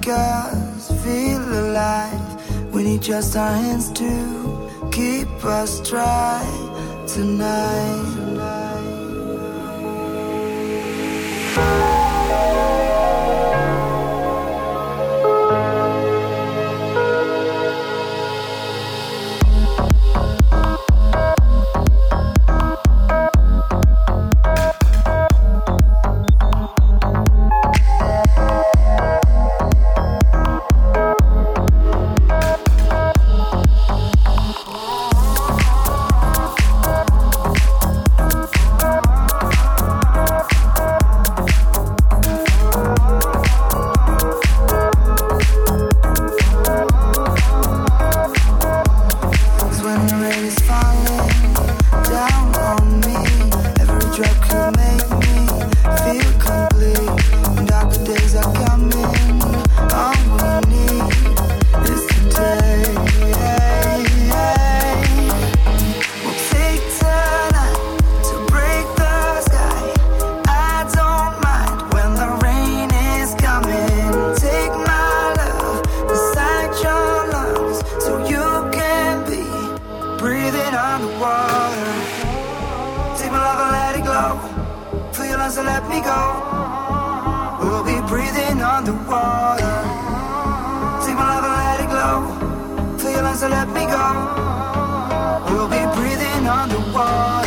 make us feel alive. We need just our hands to keep us dry tonight. let me go. We'll be breathing underwater. Take my love and let it glow. Feel your lungs and let me go. We'll be breathing underwater.